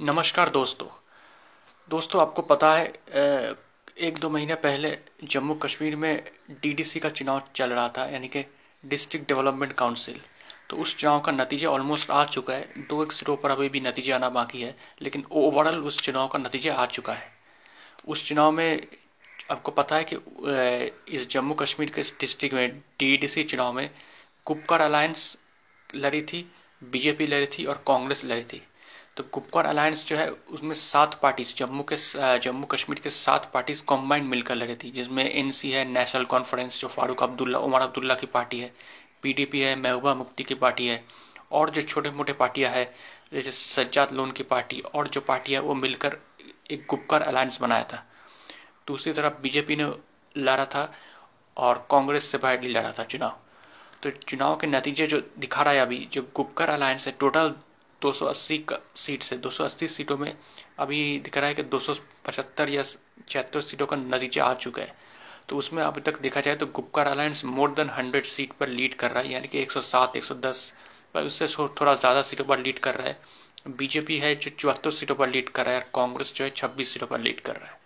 नमस्कार दोस्तों। दोस्तों, आपको पता है एक दो महीने पहले जम्मू कश्मीर में डीडीसी का चुनाव चल रहा था, यानी कि डिस्ट्रिक्ट डेवलपमेंट काउंसिल तो उस चुनाव का नतीजा ऑलमोस्ट आ चुका है। दो एक सीटों पर अभी भी नतीजा आना बाकी है, लेकिन ओवरऑल उस चुनाव का नतीजा आ चुका है। उस चुनाव में आपको पता है कि इस जम्मू कश्मीर के डिस्ट्रिक्ट में डीडीसी चुनाव में कुपकर अलायंस लड़ी थी बीजेपी लड़ी थी और कांग्रेस लड़ी थी। तो गुपकर अलायंस जो है, उसमें सात पार्टीज़, जम्मू के जम्मू कश्मीर के सात पार्टीज़ कॉम्बाइंड मिलकर लड़ी थी, जिसमें एनसी है नेशनल कॉन्फ्रेंस जो फारूक अब्दुल्ला, उमर अब्दुल्ला की पार्टी है पीडीपी है महबूबा मुफ्ती की पार्टी है, और जो छोटे मोटे पार्टियाँ हैं, जैसे सज्जाद लोन की पार्टी, और जो पार्टियाँ वो मिलकर एक गुपकर अलायंस बनाया था। दूसरी तरफ़ बीजेपी ने लड़ा था, और कांग्रेस से बाहर लड़ा था चुनाव। तो चुनाव के नतीजे जो दिखा रहा है अभी, जो गुपकर अलायंस है टोटल 280 सीट से 280 सीटों में अभी दिख रहा है कि 275 या छिहत्तर सीटों का नतीजा आ चुका है। तो उसमें अभी तक देखा जाए तो Gupkar alliance more than 100 seat पर लीड कर रहा है, यानी कि 107 110 पर उससे थोड़ा ज़्यादा सीटों पर लीड कर रहा है। बीजेपी है जो चौहत्तर सीटों पर लीड कर रहा है और कांग्रेस जो है छब्बीस सीटों पर लीड कर रहा है।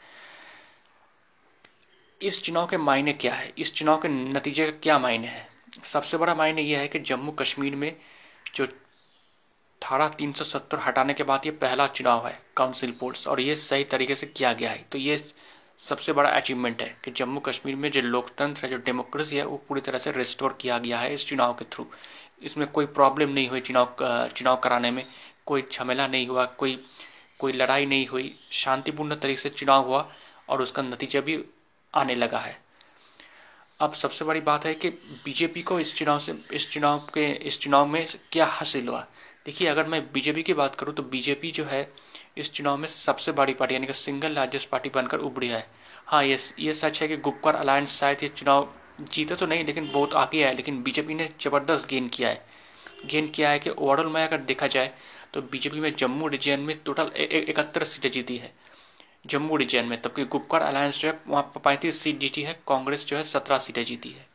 इस चुनाव के मायने क्या है? इस चुनाव के नतीजे का क्या मायने है? सबसे बड़ा मायने यह है कि जम्मू कश्मीर में जो धारा 370 हटाने के बाद ये पहला चुनाव है काउंसिल पोल्स और ये सही तरीके से किया गया है। तो ये सबसे बड़ा अचीवमेंट है कि जम्मू कश्मीर में जो लोकतंत्र है, जो डेमोक्रेसी है, वो पूरी तरह से रिस्टोर किया गया है इस चुनाव के थ्रू इसमें कोई प्रॉब्लम नहीं हुई चुनाव चुनाव कराने में, कोई झमेला नहीं हुआ, कोई कोई लड़ाई नहीं हुई। शांतिपूर्ण तरीके से चुनाव हुआ, और उसका नतीजा भी आने लगा है। अब सबसे बड़ी बात है कि बीजेपी को इस चुनाव से, इस चुनाव के, इस चुनाव में क्या हासिल हुआ? देखिए, अगर मैं बीजेपी की बात करूँ तो बीजेपी जो है, इस चुनाव में सबसे बड़ी पार्टी, यानी कि सिंगल लार्जेस्ट पार्टी बनकर उभरी है। हाँ ये ये सच है कि गुप्कर अलायंस शायद ये चुनाव जीते तो नहीं, लेकिन बहुत आगे है, लेकिन बीजेपी ने ज़बरदस्त गेन किया है। गेन किया है कि ओवरऑल में अगर देखा जाए तो बीजेपी में जम्मू रीजन में टोटल इकहत्तर सीटें जीती है। जम्मू रीजन में तबकि गुप्कर अलायंस जो है, वहाँ पैंतीस सीट जीती है, कांग्रेस जो है सत्रह सीटें जीती है।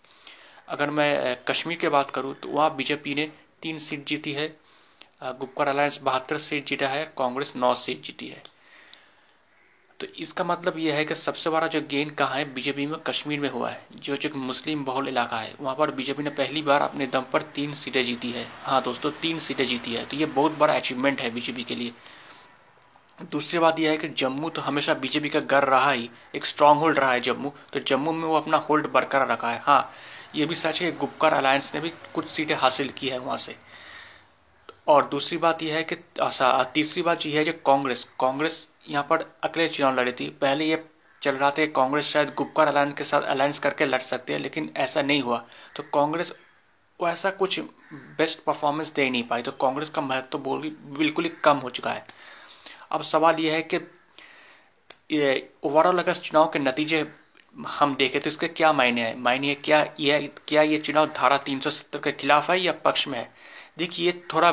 अगर मैं कश्मीर की बात करूँ तो वहाँ बीजेपी ने तीन सीट जीती है गुप्कर अलायंस बहत्तर सीट जीता है, कांग्रेस नौ सीट जीती है। तो इसका मतलब यह है कि सबसे बड़ा जो गेन कहाँ है, बीजेपी में, कश्मीर में हुआ है। जो जो मुस्लिम बहुल इलाका है, वहाँ पर बीजेपी ने पहली बार अपने दम पर तीन सीटें जीती है। हाँ दोस्तों, तीन सीटें जीती है तो ये बहुत बड़ा अचीवमेंट है बीजेपी के लिए। दूसरी बात यह है कि जम्मू तो हमेशा बीजेपी का घर रहा ही, एक स्ट्रांग होल्ड रहा है जम्मू। तो जम्मू में वो अपना होल्ड बरकरार रखा है। हाँ ये भी सच है गुप्कर अलायंस ने भी कुछ सीटें हासिल की है वहाँ से। और दूसरी बात यह है कि तीसरी बात यह है कि कांग्रेस कांग्रेस यहाँ पर अकेले चुनाव लड़ी थी। पहले ये चल रहा था कांग्रेस शायद गुप्कर अलायंस के साथ अलायंस करके लड़ सकती है, लेकिन ऐसा नहीं हुआ। तो कांग्रेस वो ऐसा कुछ बेस्ट परफॉर्मेंस दे नहीं पाई। तो कांग्रेस का महत्व तो बोल बिल्कुल ही कम हो चुका है। अब सवाल यह है कि ओवरऑल अगर चुनाव के नतीजे हम देखें तो इसके क्या मायने हैं? मायने क्या यह क्या ये चुनाव धारा 370 के खिलाफ है या पक्ष में है? देखिए, ये थोड़ा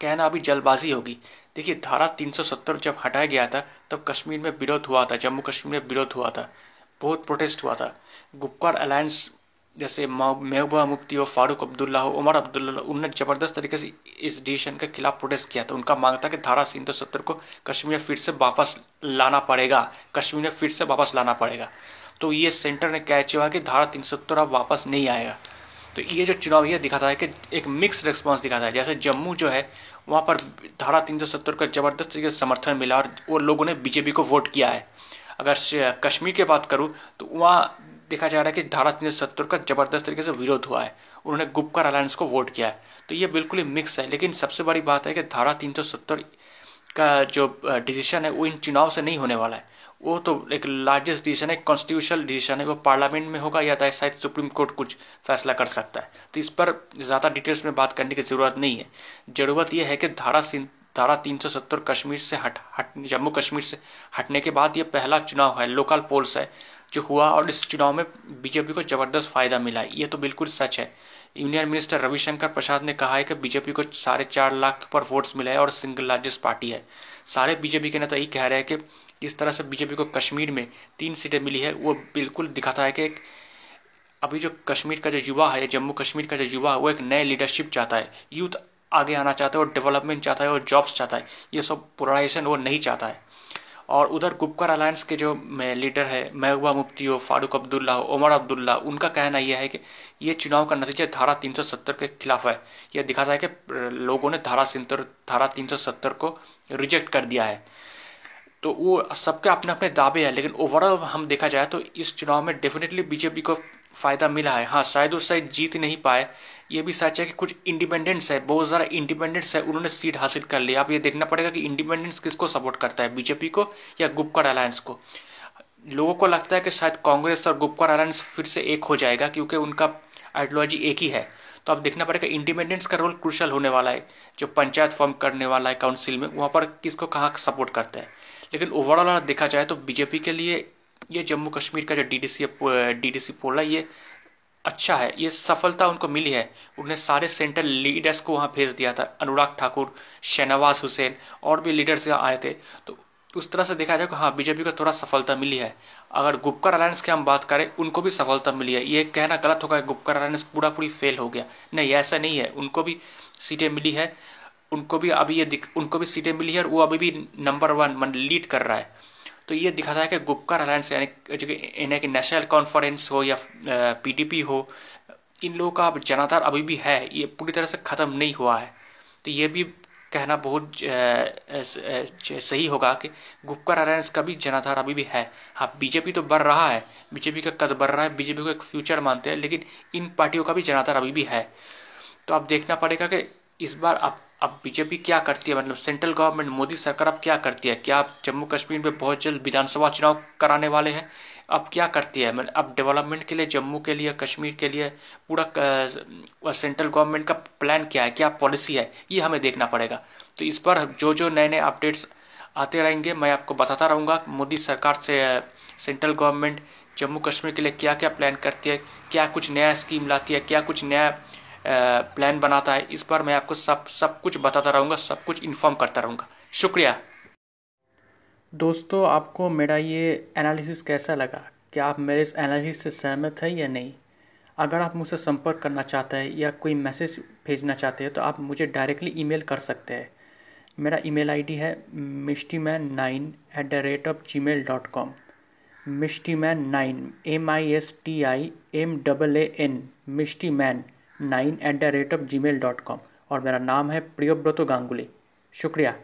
कहना अभी जल्दबाजी होगी। देखिए, धारा 370 जब हटाया गया था, तब कश्मीर में विरोध हुआ था, जम्मू कश्मीर में विरोध हुआ था, बहुत प्रोटेस्ट हुआ था। गुप्कार अलायंस जैसे महबूबा मुफ्ती हो फारूक अब्दुल्ला हो उमर अब्दुल्ला उनने ज़बरदस्त तरीके से इस डिसीज़न के खिलाफ प्रोटेस्ट किया था। उनका मांग था कि धारा तीन सौ सत्तर को कश्मीर फिर से वापस लाना पड़ेगा। कश्मीर में फिर से वापस लाना पड़ेगा। तो ये सेंटर ने कैच हुआ कि धारा तीन सौ सत्तर अब वापस नहीं आएगा। तो ये जो चुनाव ये दिखाता है कि एक मिक्स रिस्पॉन्स दिखाता है। जैसे जम्मू जो है, वहाँ पर धारा तीन सौ सत्तर का ज़बरदस्त तरीके से समर्थन मिला और वो लोगों ने बीजेपी को वोट किया है। अगर कश्मीर की बात करूँ तो वहाँ देखा जा रहा है कि धारा तीन सौ सत्तर का ज़बरदस्त तरीके से विरोध हुआ है। उन्होंने गुप्कर अलायंस को वोट किया है। तो ये बिल्कुल ही मिक्स है। लेकिन सबसे बड़ी बात है कि धारा तीन सौ सत्तर का जो डिसीज़न है, वो इन चुनाव से नहीं होने वाला है। वो तो एक लार्जेस्ट डिसीज़न है कॉन्स्टिट्यूशनल डिसीज़न है। वो पार्लियामेंट में होगा या तो शायद सुप्रीम कोर्ट कुछ फैसला कर सकता है। तो इस पर ज़्यादा डिटेल्स में बात करने की ज़रूरत नहीं है। ज़रूरत यह है कि धारा धारा तीन सौ सत्तर कश्मीर से हट हट, जम्मू कश्मीर से हटने के बाद ये पहला चुनाव है। लोकल पोल्स है। जो हुआ और इस चुनाव में बीजेपी को ज़बरदस्त फ़ायदा मिला, ये तो बिल्कुल सच है। यूनियन मिनिस्टर रविशंकर प्रसाद ने कहा है कि बीजेपी को साढ़े चार लाख पर वोट्स मिले हैं और सिंगल लार्जेस्ट पार्टी है। सारे बीजेपी के नेता यही कह रहे हैं कि इस तरह से बीजेपी को कश्मीर में तीन सीटें मिली है, वो बिल्कुल दिखाता है कि अभी जो कश्मीर का जो युवा है, जम्मू कश्मीर का जो युवा है, वो एक नए लीडरशिप चाहता है। यूथ आगे आना चाहता है और डेवलपमेंट चाहता है और जॉब्स चाहता है। ये सब पोलराइजेशन वो नहीं चाहता है। और उधर गुपकर अलायंस के जो लीडर है, महबूबा मुफ्ती हो, फारूक अब्दुल्ला हो उमर अब्दुल्ला, उनका कहना यह है कि ये चुनाव का नतीजा धारा 370 के खिलाफ है। यह दिखाता है कि लोगों ने धारा सिंतर, धारा 370 को रिजेक्ट कर दिया है। तो वो सबके अपने अपने दावे हैं, लेकिन ओवरऑल हम देखा जाए तो इस चुनाव में डेफिनेटली बीजेपी को फ़ायदा मिला है। हाँ शायद उस शायद जीत नहीं पाए। ये भी सच है कि कुछ इंडिपेंडेंट्स है, बहुत ज़्यादा इंडिपेंडेंट्स है, उन्होंने सीट हासिल कर लिया। अब ये देखना पड़ेगा कि इंडिपेंडेंस किसको सपोर्ट करता है बीजेपी को या गुपकर अलायंस को? लोगों को लगता है कि शायद कांग्रेस और गुपकर अलायंस फिर से एक हो जाएगा, क्योंकि उनका आइडियोलॉजी एक ही है। तो अब देखना पड़ेगा इंडिपेंडेंस का रोल क्रूशल होने वाला है। जो पंचायत फॉर्म करने वाला है काउंसिल में, वहाँ पर किसको कहाँ सपोर्ट करता है? लेकिन ओवरऑल देखा जाए तो बीजेपी के लिए ये जम्मू कश्मीर का जो D D C D D C poll है, ये अच्छा है, ये सफलता उनको मिली है। उन्हें सारे सेंट्रल लीडर्स को वहाँ भेज दिया था, अनुराग ठाकुर, शहनवाज हुसैन और भी लीडर्स यहाँ आए थे। तो उस तरह से देखा जाए कि हाँ बीजेपी को थोड़ा सफलता मिली है। अगर गुप्कर अलायंस की हम बात करें, उनको भी सफलता मिली है। ये कहना गलत होगा गुप्कर अलायंस पूरा पूरी फेल हो गया। नहीं, ऐसा नहीं है। उनको भी सीटें मिली है। उनको भी अभी ये दिख, उनको भी सीटें मिली है और वो अभी भी नंबर वन मन लीड कर रहा है। तो ये दिखाता है कि गुपकर अलायंस यानी जो यानी कि नेशनल कॉन्फ्रेंस हो या पीडीपी हो, इन लोगों का अब जनाधार अभी भी है, ये पूरी तरह से ख़त्म नहीं हुआ है। तो ये भी कहना बहुत सही होगा कि गुप्कर अलायंस का भी जनाधार अभी भी है। हाँ बीजेपी तो बढ़ रहा है बीजेपी का कद बढ़ रहा है बीजेपी को एक फ्यूचर मानते हैं, लेकिन इन पार्टियों का भी जनाधार अभी भी है। तो अब देखना पड़ेगा कि इस बार अब अब बीजेपी क्या करती है? मतलब सेंट्रल गवर्नमेंट मोदी सरकार अब क्या करती है? क्या जम्मू कश्मीर में बहुत जल्द विधानसभा चुनाव कराने वाले हैं? अब क्या करती है? मतलब अब डेवलपमेंट के लिए, जम्मू के लिए, कश्मीर के लिए, पूरा सेंट्रल गवर्नमेंट का प्लान क्या है? क्या पॉलिसी है? ये हमें देखना पड़ेगा। तो इस पर जो जो नए नए अपडेट्स आते रहेंगे, मैं आपको बताता रहूँगा, मोदी सरकार से सेंट्रल गवर्नमेंट जम्मू कश्मीर के लिए क्या क्या प्लान करती है? क्या कुछ नया स्कीम लाती है? क्या कुछ नया प्लान बनाता है। इस पर मैं आपको सब सब कुछ बताता रहूँगा, सब कुछ इन्फॉर्म करता रहूँगा। शुक्रिया। दोस्तों, आपको मेरा ये एनालिसिस कैसा लगा? क्या आप मेरे इस एनालिसिस से सहमत हैं या नहीं? अगर आप मुझसे संपर्क करना चाहते हैं या कोई मैसेज भेजना चाहते हैं तो आप मुझे डायरेक्टली ईमेल कर सकते हैं। मेरा ईमेल आईडी है Mishti man nine at the rate of Gmail dot com Mishti man nine M I S T I M double A N Mishti man nine at the rate of Gmail dot com और मेरा नाम है प्रियोव्रतो गांगुली। शुक्रिया।